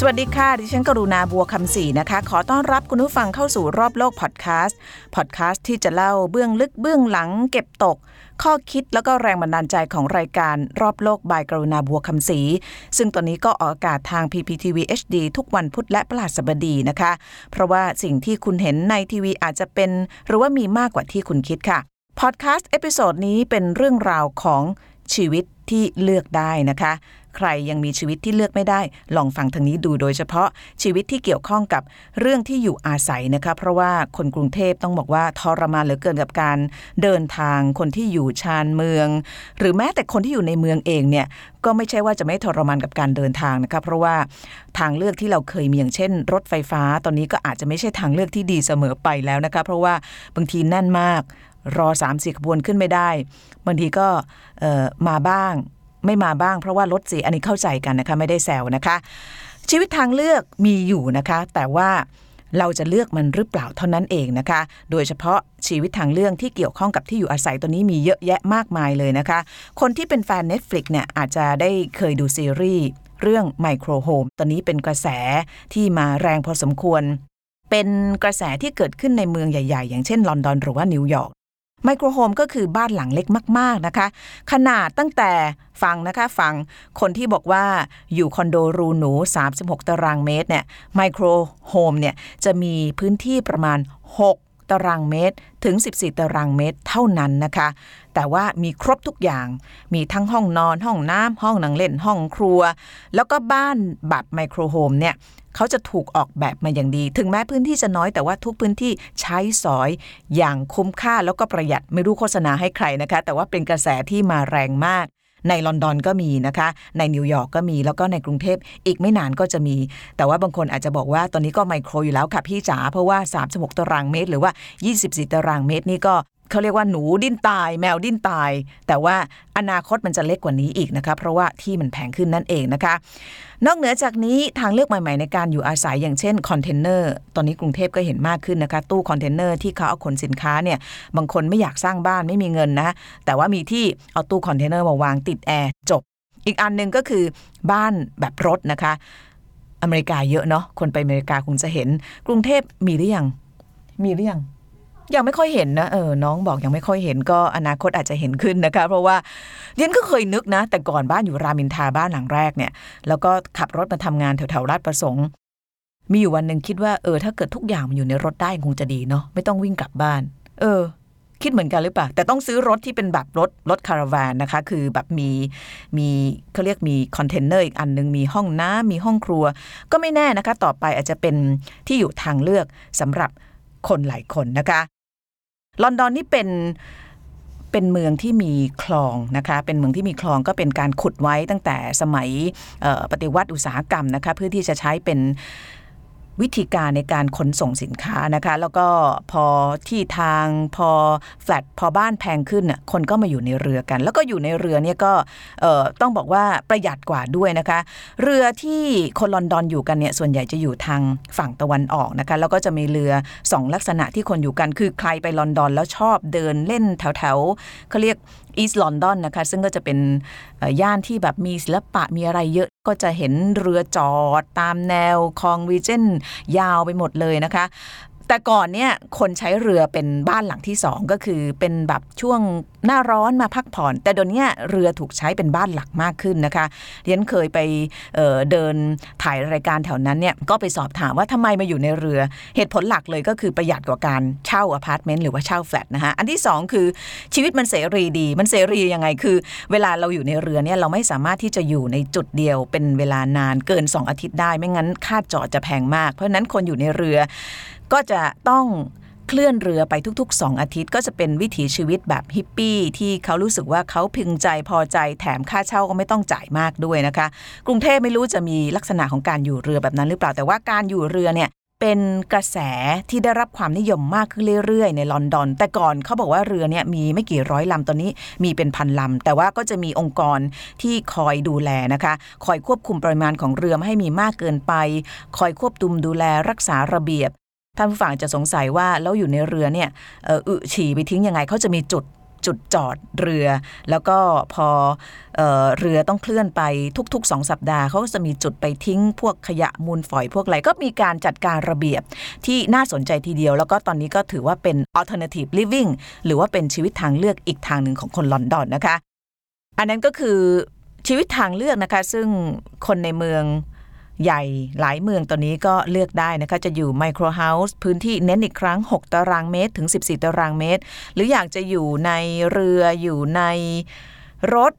สวัสดีค่ะ ดิฉันกรุณาบัวคำศรีนะคะ ขอต้อนรับคุณผู้ฟังเข้าสู่รอบโลกพอดแคสต์พอดแคสต์ที่จะเล่าเบื้องลึกเบื้องหลังเก็บตก ข้อคิดแล้วก็แรงบันดาลใจของรายการรอบโลก by กรุณาบัวคำศรีซึ่งตอนนี้ก็ออกอากาศทาง PPTV HD ทุกวันพุธและพฤหัสบดีนะคะ เพราะว่าสิ่งที่คุณเห็นในทีวีอาจจะเป็น หรือว่ามีมากกว่าที่คุณคิดค่ะพอดแคสต์ episode นี้เป็นเรื่องราวของชีวิตที่เลือกได้นะคะ ใครยังมีชีวิตที่เลือกไม่ได้ ลองฟังทางนี้ดูโดยเฉพาะชีวิตที่เกี่ยวข้องกับเรื่องที่อยู่อาศัยนะคะเพราะว่าคนกรุงเทพต้องบอกว่าทรมานเหลือเกินกับการเดินทางคนที่อยู่ชานเมือง หรือแม้แต่คนที่อยู่ในเมืองเองเนี่ยก็ไม่ใช่ว่าจะไม่ทรมานกับการเดินทางนะคะเพราะว่าทางเลือกที่เราเคยมีอย่างเช่น รถไฟฟ้าตอนนี้ก็อาจจะไม่ใช่ทางเลือกที่ดีเสมอไปแล้วนะคะเพราะว่าบางทีแน่นมากรอ3ามสี่ขบวนขึ้นไม่ได้บางทีก็มาบ้าง ไม่มาบ้างเพราะว่ารถเสียอันนี้เข้าใจกันนะคะไม่ได้แซวนะคะ ชีวิตทางเลือกมีอยู่นะคะ แต่ว่าเราจะเลือกมันหรือเปล่าเท่านั้นเองนะคะ โดยเฉพาะชีวิตทางเรื่องที่เกี่ยวข้องกับที่อยู่อาศัยตัวนี้มีเยอะแยะมากมายเลยนะคะ คนที่เป็นแฟน Netflix เนี่ยอาจจะได้เคยดูซีรีส์เรื่อง Micro Home ตอนนี้เป็นกระแสที่มาแรงพอสมควร เป็นกระแสที่เกิดขึ้นในเมืองใหญ่ ๆ อย่างเช่นลอนดอนหรือว่านิวยอร์ก micro home ก็คือบ้านหลังเล็กมาก ๆ นะคะ ขนาดตั้งแต่ฟังนะคะฟังคนที่บอกว่าอยู่คอนโดรูหนู 36 ตารางเมตรเนี่ย micro home เนี่ยจะมีพื้นที่ประมาณ 6 ตารางเมตร ถึง 14 ตารางเมตรเท่านั้นนะคะ แต่ว่ามีครบทุกอย่าง มีทั้งห้องนอน ห้องน้ำห้องนั่งเล่น ห้องครัว แล้วก็บ้านแบบไมโครโฮมเนี่ยเขาจะถูกออกแบบมาอย่างดี ถึงแม้พื้นที่จะน้อยแต่ว่าทุกพื้นที่ใช้สอยอย่างคุ้มค่าแล้วก็ประหยัดไม่รู้โฆษณาให้ใครนะคะ แต่ว่าเป็นกระแสที่มาแรงมาก ในลอนดอนก็มีนะคะ ในนิวยอร์กก็มีแล้วก็ในกรุงเทพอีกไม่นานก็จะมี แต่ว่าบางคนอาจจะบอกว่าตอนนี้ก็ไมโครอยู่แล้วค่ะพี่จ๋าเพราะว่า 36 ตารางเมตร หรือว่า 24 ตารางเมตรนี่ก็ เขาเรียกว่าหนูดิ้นตาย แมวดิ้นตาย แต่ว่าอนาคตมันจะเล็กกว่านี้อีกนะคะเพราะว่าที่มันแพงขึ้นนั่นเองนะคะ นอกเหนือจากนี้ทางเลือกใหม่ๆในการอยู่อาศัยอย่างเช่นคอนเทนเนอร์ตอนนี้กรุงเทพก็เห็นมากขึ้นนะคะ ตู้คอนเทนเนอร์ที่เขาเอาขนสินค้าเนี่ยบางคนไม่อยากสร้างบ้านไม่มีเงินนะแต่ว่ามีที่เอาตู้คอนเทนเนอร์มาวางติดแอร์จบ อีกอันหนึ่งก็คือบ้านแบบรถนะคะ อเมริกาเยอะเนาะคนไปอเมริกาคงจะเห็นกรุงเทพมีหรือยังมีหรือยัง ยังไม่ค่อยเห็นนะเออน้องบอกยังไม่ค่อยเห็นก็อนาคตอาจจะเห็นขึ้นนะคะ เพราะว่าเดี๊ยนก็เคยนึกนะ แต่ก่อนบ้านอยู่รามอินทราบ้านหลังแรกเนี่ย แล้วก็ขับรถมาทำงานแถวๆราชประสงค์ มีอยู่วันหนึ่งคิดว่าเออถ้าเกิดทุกอย่างมันอยู่ในรถได้คงจะดีเนาะไม่ต้องวิ่งกลับบ้าน เออ คิดเหมือนกันหรือเปล่า แต่ต้องซื้อรถที่เป็นแบบรถรถคาราวานนะคะ คือแบบมีมีเขาเรียกมีคอนเทนเนอร์อีกอันหนึ่งมีห้องน้ำมีห้องครัว ก็ไม่แน่นะคะ ต่อไปอาจจะเป็นที่อยู่ทางเลือกสำหรับคนหลายคนนะคะ ลอนดอนนี่เป็นเป็นเมืองที่มีคลองนะคะ เป็นเมืองที่มีคลองก็เป็นการขุดไว้ตั้งแต่สมัยปฏิวัติอุตสาหกรรมนะคะเพื่อที่จะใช้เป็น วิธีการในการขนส่งสินค้านะคะ แล้วก็พอที่ทางพอแฟลตพอบ้านแพงขึ้นน่ะคนก็มาอยู่ในเรือกัน แล้วก็อยู่ในเรือเนี่ยก็ต้องบอกว่าประหยัดกว่าด้วยนะคะ เรือที่คนลอนดอนอยู่กันเนี่ยส่วนใหญ่จะอยู่ทางฝั่งตะวันออกนะคะแล้วก็จะมีเรือสองลักษณะที่คนอยู่กัน คือใครไปลอนดอนแล้วชอบเดินเล่นแถวแถวๆเขาเรียก อีสต์ลอนดอนนะคะ ซึ่งก็จะเป็นย่านที่แบบมีศิลปะมีอะไรเยอะก็จะเห็นเรือจอดตามแนวคลองวีเจนยาวไปหมดเลยนะคะแต่ก่อนเนี่ยคนใช้เรือเป็นบ้านหลังที่สองก็คือเป็นแบบช่วง หน้าร้อนมาพักผ่อน แต่เดี๋ยวนี้เรือถูกใช้เป็นบ้านหลักมากขึ้นนะคะเดี๊ยนเคยไปเดินถ่ายรายการแถวนั้นเนี่ยก็ไปสอบถามว่าทำไมมาอยู่ในเรือ เหตุผลหลักเลยก็คือประหยัดกว่าการเช่าอพาร์ตเมนต์หรือว่าเช่าแฟลตนะคะอันที่สองคือชีวิตมันเสรีดี มันเสรียังไงคือ เวลาเราอยู่ในเรือเนี่ยเราไม่สามารถที่จะอยู่ในจุดเดียวเป็นเวลานานเกิน 2 อาทิตย์ได้ ไม่งั้นค่าจอดจะแพงมาก เพราะนั้นคนอยู่ในเรือก็จะต้อง เคลื่อนเรือไปทุก ๆ 2 อาทิตย์ก็จะเป็นวิถีชีวิตแบบฮิปปี้ที่เขารู้สึกว่าเขาพึงใจพอใจแถมค่าเช่าก็ไม่ต้องจ่ายมากด้วยนะคะ กรุงเทพไม่รู้จะมีลักษณะของการอยู่เรือแบบนั้นหรือเปล่าแต่ว่าการอยู่เรือเนี่ยเป็นกระแสที่ได้รับความนิยมมากขึ้นเรื่อยๆ ในลอนดอน แต่ก่อนเขาบอกว่าเรือเนี่ยมีไม่กี่ร้อยลำตอนนี้มีเป็นพันลำ แต่ว่าก็จะมีองค์กรที่คอยดูแลนะคะ คอยควบคุมปริมาณของเรือไม่ให้มีมากเกินไป คอยควบคุมดูแลรักษาระเบียบ ท่านผู้ฟังจะสงสัยว่าแล้วอยู่ในเรือเนี่ยอ่ออึฉี่ไปทิ้งยังไงเขาจะมีจุดจุดจอดเรือ แล้วก็พอเออเรือต้องเคลื่อนไปทุกๆ 2 สัปดาห์เขาก็จะมีจุดไปทิ้งพวกขยะมูลฝอยพวกอะไรก็มีการจัดการระเบียบที่น่าสนใจทีเดียว แล้วก็ตอนนี้ก็ถือว่าเป็น alternative living หรือว่าเป็นชีวิตทางเลือกอีกทางหนึ่งของคนลอนดอนนะคะ อันนั้นก็คือชีวิตทางเลือกนะคะ ซึ่งคนในเมือง ใหญ่หลายเมืองตอนนี้ก็เลือกได้นะคะ จะอยู่ micro house พื้นที่เน้นอีกครั้ง 6 ตารางเมตรถึง 14 ตารางเมตร หรืออยากจะอยู่ในเรืออยู่ในรถ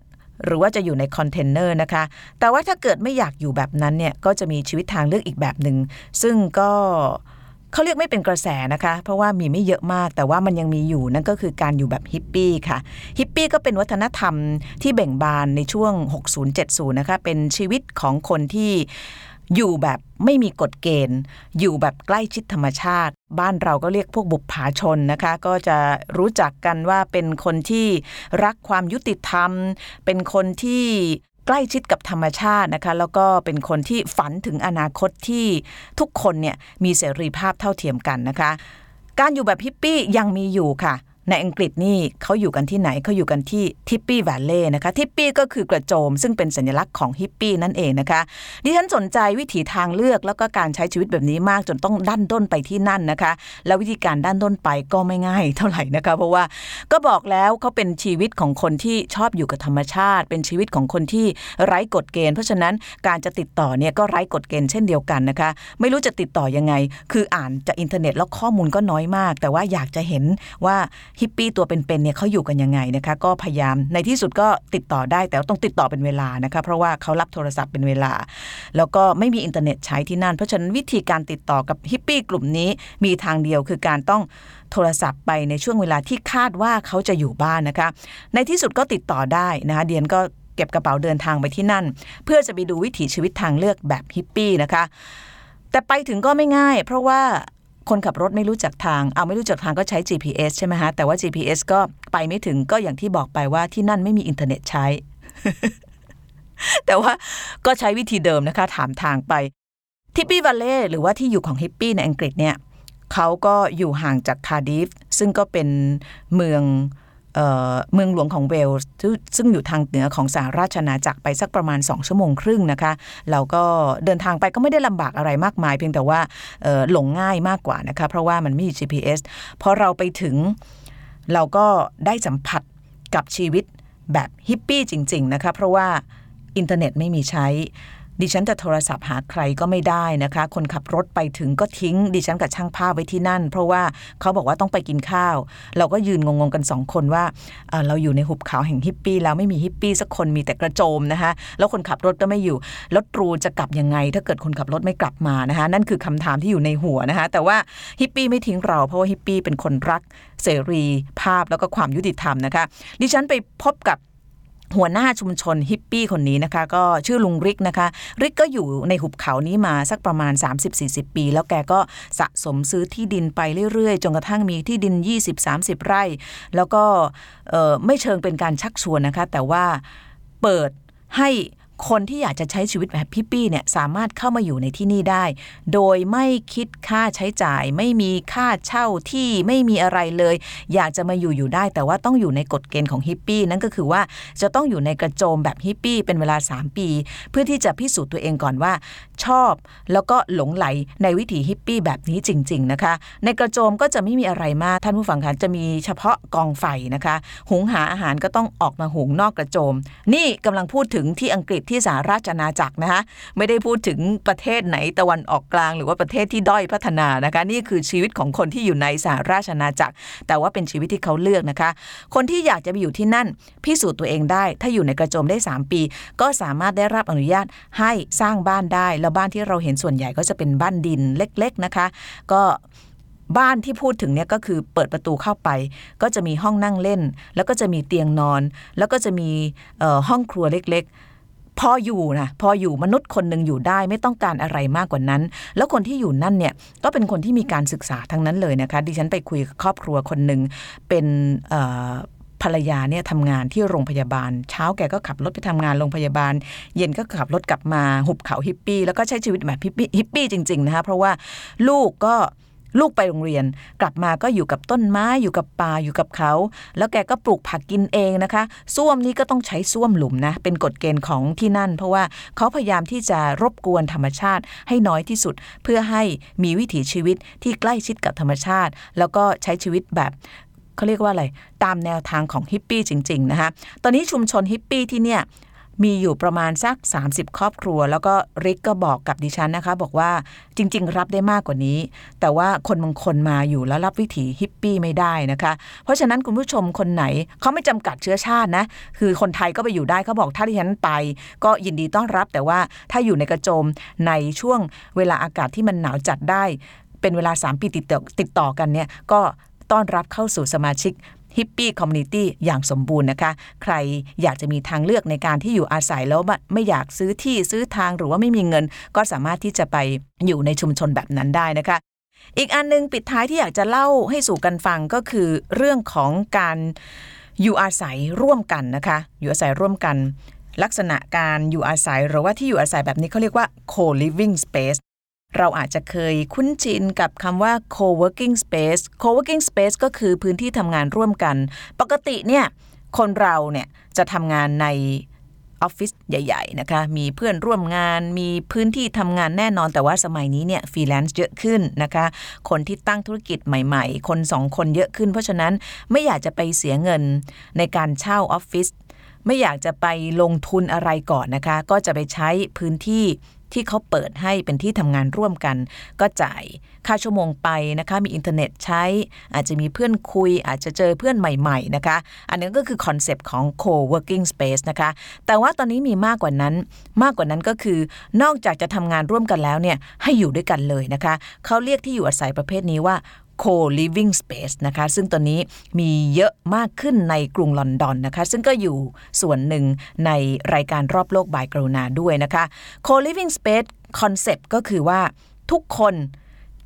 หรือว่าจะอยู่ในคอนเทนเนอร์นะคะ แต่ว่าถ้าเกิดไม่อยากอยู่แบบนั้นเนี่ย ก็จะมีชีวิตทางเลือกอีกแบบหนึ่งซึ่งก็ เขาเรียกไม่เป็นกระแสนะคะ เพราะว่ามีไม่เยอะมาก แต่ว่ามันยังมีอยู่นั่นก็คือการอยู่แบบฮิปปี้ค่ะฮิปปี้ก็เป็นวัฒนธรรมที่เบ่งบานในช่วง 60-70 นะคะ เป็นชีวิตของคนที่อยู่แบบไม่มีกฎเกณฑ์ อยู่แบบใกล้ชิดธรรมชาติ บ้านเราก็เรียกพวกบุปผาชนนะคะ ก็จะรู้จักกันว่าเป็นคนที่รักความยุติธรรม เป็นคนที่ ใกล้ชิดกับธรรมชาตินะคะ แล้วก็เป็นคนที่ฝันถึงอนาคตที่ทุกคนเนี่ยมีเสรีภาพเท่าเทียมกันนะคะ การอยู่แบบฮิปปี้ยังมีอยู่ค่ะ ในอังกฤษนี่เขาอยู่กันที่ไหนเขาอยู่กันที่ Tipi Valley นะคะ tipi ก็คือกระโจม ซึ่งเป็นสัญลักษณ์ของฮิปปี้นั่นเองนะคะดิฉันสนใจวิถีทางเลือกแล้วก็การใช้ชีวิตแบบนี้มากจนต้องดันด้นไปที่นั่นนะคะ แล้ววิธีการดันด้นไปก็ไม่ง่ายเท่าไหร่นะคะ เพราะว่าก็บอกแล้วเขาเป็นชีวิตของคนที่ชอบอยู่กับธรรมชาติ เป็นชีวิตของคนที่ไร้กฎเกณฑ์ เพราะฉะนั้นการจะติดต่อเนี่ยก็ไร้กฎเกณฑ์เช่นเดียวกันนะคะ ไม่รู้จะติดต่อยังไง คืออ่านจากอินเทอร์เน็ตแล้วข้อมูลก็น้อยมาก แต่ว่าอยากจะเห็นว่าฮิปปี้ตัวเป็นๆเนี่ยเขาอยู่กันยังไงนะคะ ก็พยายามในที่สุดก็ติดต่อได้แต่ต้องติดต่อเป็นเวลานะคะ เพราะว่าเขารับโทรศัพท์เป็นเวลา แล้วก็ไม่มีอินเทอร์เน็ตใช้ที่นั่น เพราะฉะนั้นวิธีการติดต่อกับฮิปปี้กลุ่มนี้มีทางเดียวคือการต้องโทรศัพท์ไปในช่วงเวลาที่คาดว่าเขาจะอยู่บ้านนะคะ ในที่สุดก็ติดต่อได้นะคะเดี๊ยนก็เก็บกระเป๋าเดินทางไปที่นั่น เพื่อจะไปดูวิถีชีวิตทางเลือกแบบฮิปปี้นะคะแต่ไปถึงก็ไม่ง่าย เพราะว่า คนขับรถไม่รู้จักทาง เอาไม่รู้จักทางก็ใช้ GPS ใช่ไหมฮะ แต่ว่า GPS ก็ไปไม่ถึงก็อย่างที่บอกไปว่าที่นั่นไม่มีอินเทอร์เน็ตใช้ แต่ว่าก็ใช้วิธีเดิมนะคะ ถามทางไป Tipi Valley หรือว่าที่อยู่ของฮิปปี้ในอังกฤษเนี่ยเขาก็อยู่ห่างจากคาร์ดิฟซึ่งก็เป็นเมือง เมืองหลวงของเวลส์ซึ่งอยู่ทางเหนือของสหราชอาณาจักรไปสักประมาณ 2 ชั่วโมงครึ่งนะคะ เราก็เดินทางไปก็ไม่ได้ลำบากอะไรมากมาย เพียงแต่ว่าหลงง่ายมากกว่านะคะ เพราะว่ามันไม่มี GPS พอเราไปถึงเราก็ได้สัมผัสกับชีวิตแบบฮิปปี้จริง ๆ นะคะ เพราะว่าอินเทอร์เน็ตไม่มีใช้ ดิฉันจะโทรศัพท์หาใครก็ไม่ได้นะคะ คนขับรถไปถึงก็ทิ้ง ดิฉันกับช่างภาพไว้ที่นั่น เพราะว่าเขาบอกว่าต้องไปกินข้าว เราก็ยืนงงๆกันสองคนว่าเราอยู่ในหุบเขาแห่งฮิปปี้แล้วไม่มีฮิปปี้สักคนมีแต่กระโจมนะคะ แล้วคนขับรถก็ไม่อยู่แล้วตรูจะกลับยังไง ถ้าเกิดคนขับรถไม่กลับมานะคะ นั่นคือคำถามที่อยู่ในหัวนะคะ แต่ว่าฮิปปี้ไม่ทิ้งเราเพราะว่าฮิปปี้เป็นคนรักเสรีภาพแล้วก็ความยุติธรรมนะคะ ดิฉันไปพบกับ หัวหน้าชุมชนฮิปปี้คนนี้นะคะ ก็ชื่อลุงริกนะคะ ริกก็อยู่ในหุบเขานี้มาสักประมาณ 30-40 ปี แล้วแกก็สะสมซื้อที่ดินไปเรื่อยๆ จนกระทั่งมีที่ดิน 20-30 ไร่ แล้วก็ไม่เชิงเป็นการชักชวนนะคะ แต่ว่าเปิดให้ คนที่อยากจะใช้ชีวิตแบบฮิปปี้เนี่ยสามารถเข้ามาอยู่ในที่นี่ได้ โดยไม่คิดค่าใช้จ่าย ไม่มีค่าเช่าที่ไม่มีอะไรเลย อยากจะมาอยู่อยู่ได้ แต่ว่าต้องอยู่ในกฎเกณฑ์ของฮิปปี้นั่นก็คือว่าจะต้องอยู่ในกระโจมแบบฮิปปี้เป็นเวลา 3 ปี เพื่อที่จะพิสูจน์ตัวเองก่อนว่า ชอบแล้วก็หลงไหลในวิถีฮิปปี้แบบนี้จริง ๆนะคะ ในกระโจมก็จะไม่มีอะไรมากท่านผู้ฟังคะจะมีเฉพาะกองไฟนะคะ หุงหาอาหารก็ต้องออกมาหุงนอกกระโจม นี่กำลังพูดถึงที่อังกฤษที่สหราชอาณาจักรนะคะไม่ได้พูดถึงประเทศไหนตะวันออกกลาง หรือว่าประเทศที่ด้อยพัฒนานะคะ นี่คือชีวิตของคนที่อยู่ในสหราชอาณาจักร แต่ว่าเป็นชีวิตที่เขาเลือกนะคะ คนที่อยากจะไปอยู่ที่นั่น พิสูจน์ตัวเองได้ ถ้าอยู่ในกระโจมได้ 3 ปี ก็สามารถได้รับอนุญาตให้สร้างบ้านได้ แล้วบ้านที่เราเห็นส่วนใหญ่ก็จะเป็นบ้านดินเล็ก ๆนะคะ ก็บ้านที่พูดถึงเนี่ยก็คือเปิดประตูเข้าไป ก็จะมีห้องนั่งเล่น แล้วก็จะมีเตียงนอน แล้วก็จะมีห้องครัวเล็กๆ พออยู่นะพออยู่มนุษย์คนหนึ่งอยู่ได้ไม่ต้องการอะไรมากกว่านั้น แล้วคนที่อยู่นั่นเนี่ยก็เป็นคนที่มีการศึกษาทั้งนั้นเลยนะคะดิฉันไปคุยกับครอบครัวคนหนึ่งเป็นภรรยาเนี่ยทำงานที่โรงพยาบาล เช้าแกก็ขับรถไปทำงานโรงพยาบาล เย็นก็ขับรถกลับมาหุบเขาฮิปปี้แล้วก็ใช้ชีวิตแบบฮิปปี้ฮิปปี้จริงๆนะคะเพราะว่าลูกก็ ลูกไปโรงเรียน กลับมาก็อยู่กับต้นไม้อยู่กับป่าอยู่กับเขา แล้วแกก็ปลูกผักกินเองนะคะส้วมนี้ก็ต้องใช้ส้วมหลุมนะ เป็นกฎเกณฑ์ของที่นั่น เพราะว่าเขาพยายามที่จะรบกวนธรรมชาติให้น้อยที่สุด เพื่อให้มีวิถีชีวิตที่ใกล้ชิดกับธรรมชาติ แล้วก็ใช้ชีวิตแบบเขาเรียกว่าอะไร ตามแนวทางของฮิปปี้จริง ๆ นะคะตอนนี้ชุมชนฮิปปี้ที่เนี่ย มีอยู่ประมาณสัก 30 ครอบครัว แล้วก็ริกก็บอกกับดิฉันนะคะ บอกว่าจริง ๆ รับได้มากกว่านี้ แต่ว่าคนบางคนมาอยู่แล้วรับวิถีฮิปปี้ไม่ได้นะคะ เพราะฉะนั้นคุณผู้ชมคนไหนเขาไม่จำกัดเชื้อชาตินะ คือคนไทยก็ไปอยู่ได้เขาบอกถ้าดิฉันไป ก็ยินดีต้อนรับ แต่ว่าถ้าอยู่ในกระโจมในช่วงเวลาอากาศที่มันหนาวจัดได้ เป็นเวลา 3 ปีติดต่อติดต่อกันเนี่ยก็ต้อนรับเข้าสู่สมาชิก ฮิปปี้ community อย่างสมบูรณ์นะคะ ใครอยากจะมีทางเลือกในการที่อยู่อาศัยแล้วไม่อยากซื้อที่ซื้อทางหรือว่าไม่มีเงิน ก็สามารถที่จะไปอยู่ในชุมชนแบบนั้นได้นะคะอีกอันนึงปิดท้ายที่อยากจะเล่าให้สู่กันฟังก็คือเรื่องของการอยู่อาศัยร่วมกันนะคะ อยู่อาศัยร่วมกัน ลักษณะการอยู่อาศัยหรือว่าที่อยู่อาศัยแบบนี้เขาเรียกว่า co-living space เราอาจจะเคยคุ้นชินกับคำว่า co-working space co-working space ก็คือพื้นที่ทำงานร่วมกัน ปกติเนี่ยคนเราเนี่ยจะทำงานในออฟฟิศใหญ่ ๆ นะคะ มีเพื่อนร่วมงาน มีพื้นที่ทำงานแน่นอน แต่ว่าสมัยนี้เนี่ยฟรีแลนซ์เยอะขึ้นนะคะ คนที่ตั้งธุรกิจใหม่ ๆ คนสองคนเยอะขึ้น เพราะฉะนั้นไม่อยากจะไปเสียเงินในการเช่าออฟฟิศ ไม่อยากจะไปลงทุนอะไรก่อนนะคะ ก็จะไปใช้พื้นที่ ที่เขาเปิดให้เป็นที่ทำงานร่วมกัน ก็จ่ายค่าชั่วโมงไปนะคะ มีอินเทอร์เน็ตใช้ อาจจะมีเพื่อนคุย อาจจะเจอเพื่อนใหม่ๆนะคะ อันนี้ก็คือคอนเซปต์ของ co-working space นะคะ แต่ว่าตอนนี้มีมากกว่านั้น มากกว่านั้นก็คือนอกจากจะทำงานร่วมกันแล้วเนี่ยให้อยู่ด้วยกันเลยนะคะ เขาเรียกที่อยู่อาศัยประเภทนี้ว่า co-living space นะคะ ซึ่งตอนนี้มีเยอะมากขึ้นในกรุงลอนดอนนะคะ ซึ่งก็อยู่ส่วนหนึ่งในรายการรอบโลก by กรุณาด้วยนะคะ co-living space คอนเซปต์ก็คือว่าทุกคน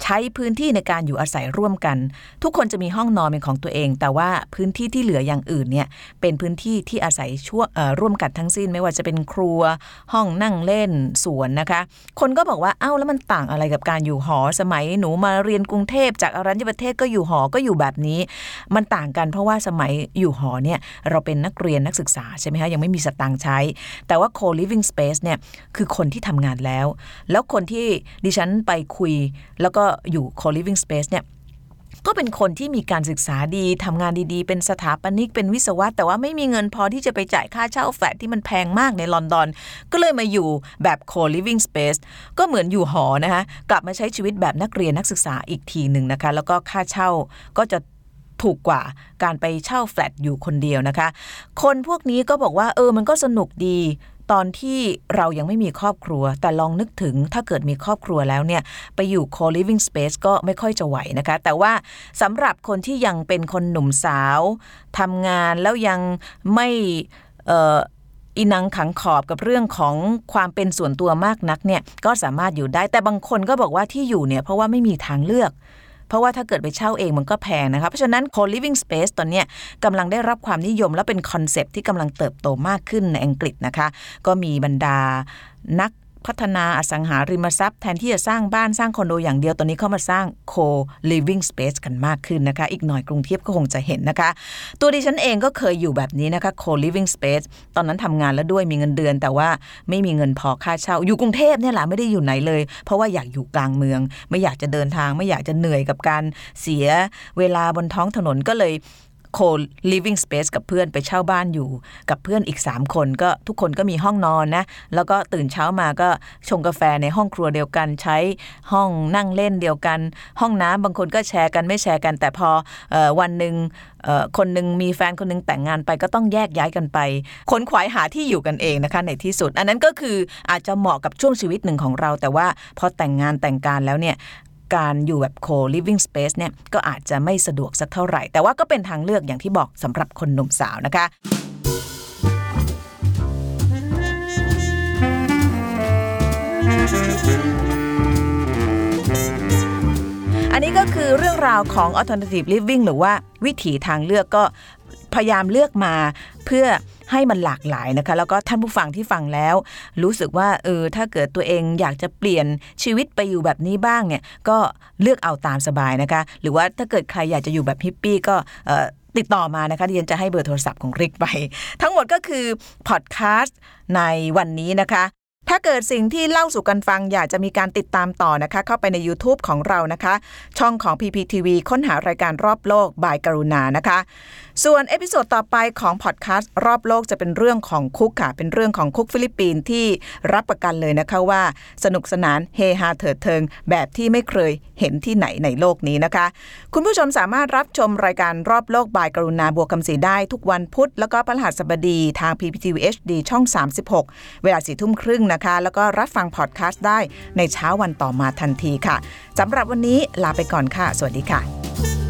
ใช้พื้นที่ในการอยู่อาศัยร่วมกัน ทุกคนจะมีห้องนอนเป็นของตัวเอง แต่ว่าพื้นที่ที่เหลืออย่างอื่นเนี่ยเป็นพื้นที่ที่อาศัยช่วร่วมกันทั้งสิ้น ไม่ว่าจะเป็นครัวห้องนั่งเล่นสวนนะคะ คนก็บอกว่าเอ้าแล้วมันต่างอะไรกับการอยู่หอสมัยหนูมาเรียนกรุงเทพจากอรัญญประเทศก็อยู่หอก็อยู่แบบนี้ มันต่างกันเพราะว่าสมัยอยู่หอเนี่ยเราเป็นนักเรียนนักศึกษาใช่ไหมคะยังไม่มีสตางค์ใช้ แต่ว่า co-living space เนี่ยคือคนที่ทำงานแล้ว แล้วคนที่ดิฉันไปคุยแล้วก็อยู่ co-living space เนี่ยก็เป็นคนที่มีการศึกษาดีทำงานดีๆ เป็นสถาปนิกเป็นวิศวะ แต่ว่าไม่มีเงินพอที่จะไปจ่ายค่าเช่าแฟลตที่มันแพงมากในลอนดอน ก็เลยมาอยู่แบบ co-living space ก็เหมือนอยู่หอนะคะกลับมาใช้ชีวิตแบบนักเรียนนักศึกษาอีกทีหนึ่งนะคะ แล้วก็ค่าเช่าก็จะถูกกว่าการไปเช่าแฟลตอยู่คนเดียวนะคะ คนพวกนี้ก็บอกว่าเออมันก็สนุกดี ตอนที่เรายังไม่มีครอบครัว แต่ลองนึกถึงถ้าเกิดมีครอบครัวแล้วเนี่ย ไปอยู่ co-living space ก็ไม่ค่อยจะไหวนะคะ แต่ว่าสำหรับคนที่ยังเป็นคนหนุ่มสาวทำงานแล้วยังไม่อินังขังขอบกับเรื่องของความเป็นส่วนตัวมากนักเนี่ยก็สามารถอยู่ได้แต่บางคนก็บอกว่าที่อยู่เนี่ยเพราะว่าไม่มีทางเลือก เพราะว่าถ้าเกิดไปเช่าเองมันก็แพงนะคะ เพราะฉะนั้น co-living space ตอนนี้กำลังได้รับความนิยมและเป็นคอนเซปที่กำลังเติบโตมากขึ้นในอังกฤษนะคะ ก็มีบรรดานัก พัฒนาอสังหาริมทรัพย์แทนที่จะสร้างบ้านสร้างคอนโดอย่างเดียวตอนนี้เข้ามาสร้าง co-living space กันมากขึ้นนะคะ อีกหน่อยกรุงเทพก็คงจะเห็นนะคะ ตัวดิฉันเองก็เคยอยู่แบบนี้นะคะ co-living space ตอนนั้นทำงานแล้วด้วยมีเงินเดือน แต่ว่าไม่มีเงินพอค่าเช่า อยู่กรุงเทพเนี่ยแหละไม่ได้อยู่ไหนเลย เพราะว่าอยากอยู่กลางเมือง ไม่อยากจะเดินทาง ไม่อยากจะเหนื่อยกับการเสียเวลาบนท้องถนนก็เลย โค living space กับเพื่อนไปเช่าบ้านอยู่ กับเพื่อนอีก 3 คนก็ทุกคนก็มีห้องนอนนะ แล้วก็ตื่นเช้ามาก็ชงกาแฟในห้องครัวเดียวกันใช้ห้องนั่งเล่นเดียวกัน ห้องน้ำบางคนก็แชร์กันไม่แชร์กัน แต่พออวันหนึ่งคนหนึ่งมีแฟนคนหนึ่งแต่งงานไปก็ต้องแยกย้ายกันไปคนขวายหาที่อยู่กันเองนะคะในที่สุด อันนั้นก็คืออาจจะเหมาะกับช่วงชีวิตหนึ่งของเรา แต่ว่าพอแต่งงานแต่งการแล้วเนี่ย การอยู่แบบ co-living space เนี่ยก็อาจจะไม่สะดวกสักเท่าไหร่ แต่ว่าก็เป็นทางเลือกอย่างที่บอกสำหรับคนหนุ่มสาวนะคะอันนี้ก็คือเรื่องราวของ alternative living หรือว่าวิถีทางเลือกก็ พยายามเลือกมาเพื่อให้มันหลากหลายนะคะ แล้วก็ท่านผู้ฟังที่ฟังแล้ว รู้สึกว่าเออถ้าเกิดตัวเองอยากจะเปลี่ยนชีวิตไปอยู่แบบนี้บ้างเนี่ยก็เลือกเอาตามสบายนะคะ หรือว่าถ้าเกิดใครอยากจะอยู่แบบฮิปปี้ก็ติดต่อมานะคะดิฉันจะให้เบอร์โทรศัพท์ของริกไป ทั้งหมดก็คือพอดแคสต์ในวันนี้นะคะถ้าเกิดสิ่งที่เล่าสู่กันฟังอยากจะมีการติดตามต่อนะคะ เข้าไปใน YouTube ของเรานะคะ ช่องของ PPTV ค้นหารายการรอบโลก by กรุณานะคะส่วน episode ต่อไปของพอดแคสต์รอบโลกจะเป็นเรื่องของคุกค่ะ เป็นเรื่องของคุกฟิลิปปินส์ที่รับประกันเลยนะคะว่า สนุกสนานเฮฮาเถิดเทิง แบบที่ไม่เคยเห็นที่ไหนในโลกนี้นะคะ คุณผู้ชมสามารถรับชมรายการรอบโลก by กรุณา บัวคำศรีได้ทุกวันพุธ แล้วก็พฤหัสบดีทาง PPTV HD ช่อง 36 เวลาสี่ทุ่มครึ่งนะคะ แล้วก็รับฟังพอดแคสต์ได้ในเช้าวันต่อมาทันทีค่ะสำหรับวันนี้ลาไปก่อนค่ะ สวัสดีค่ะ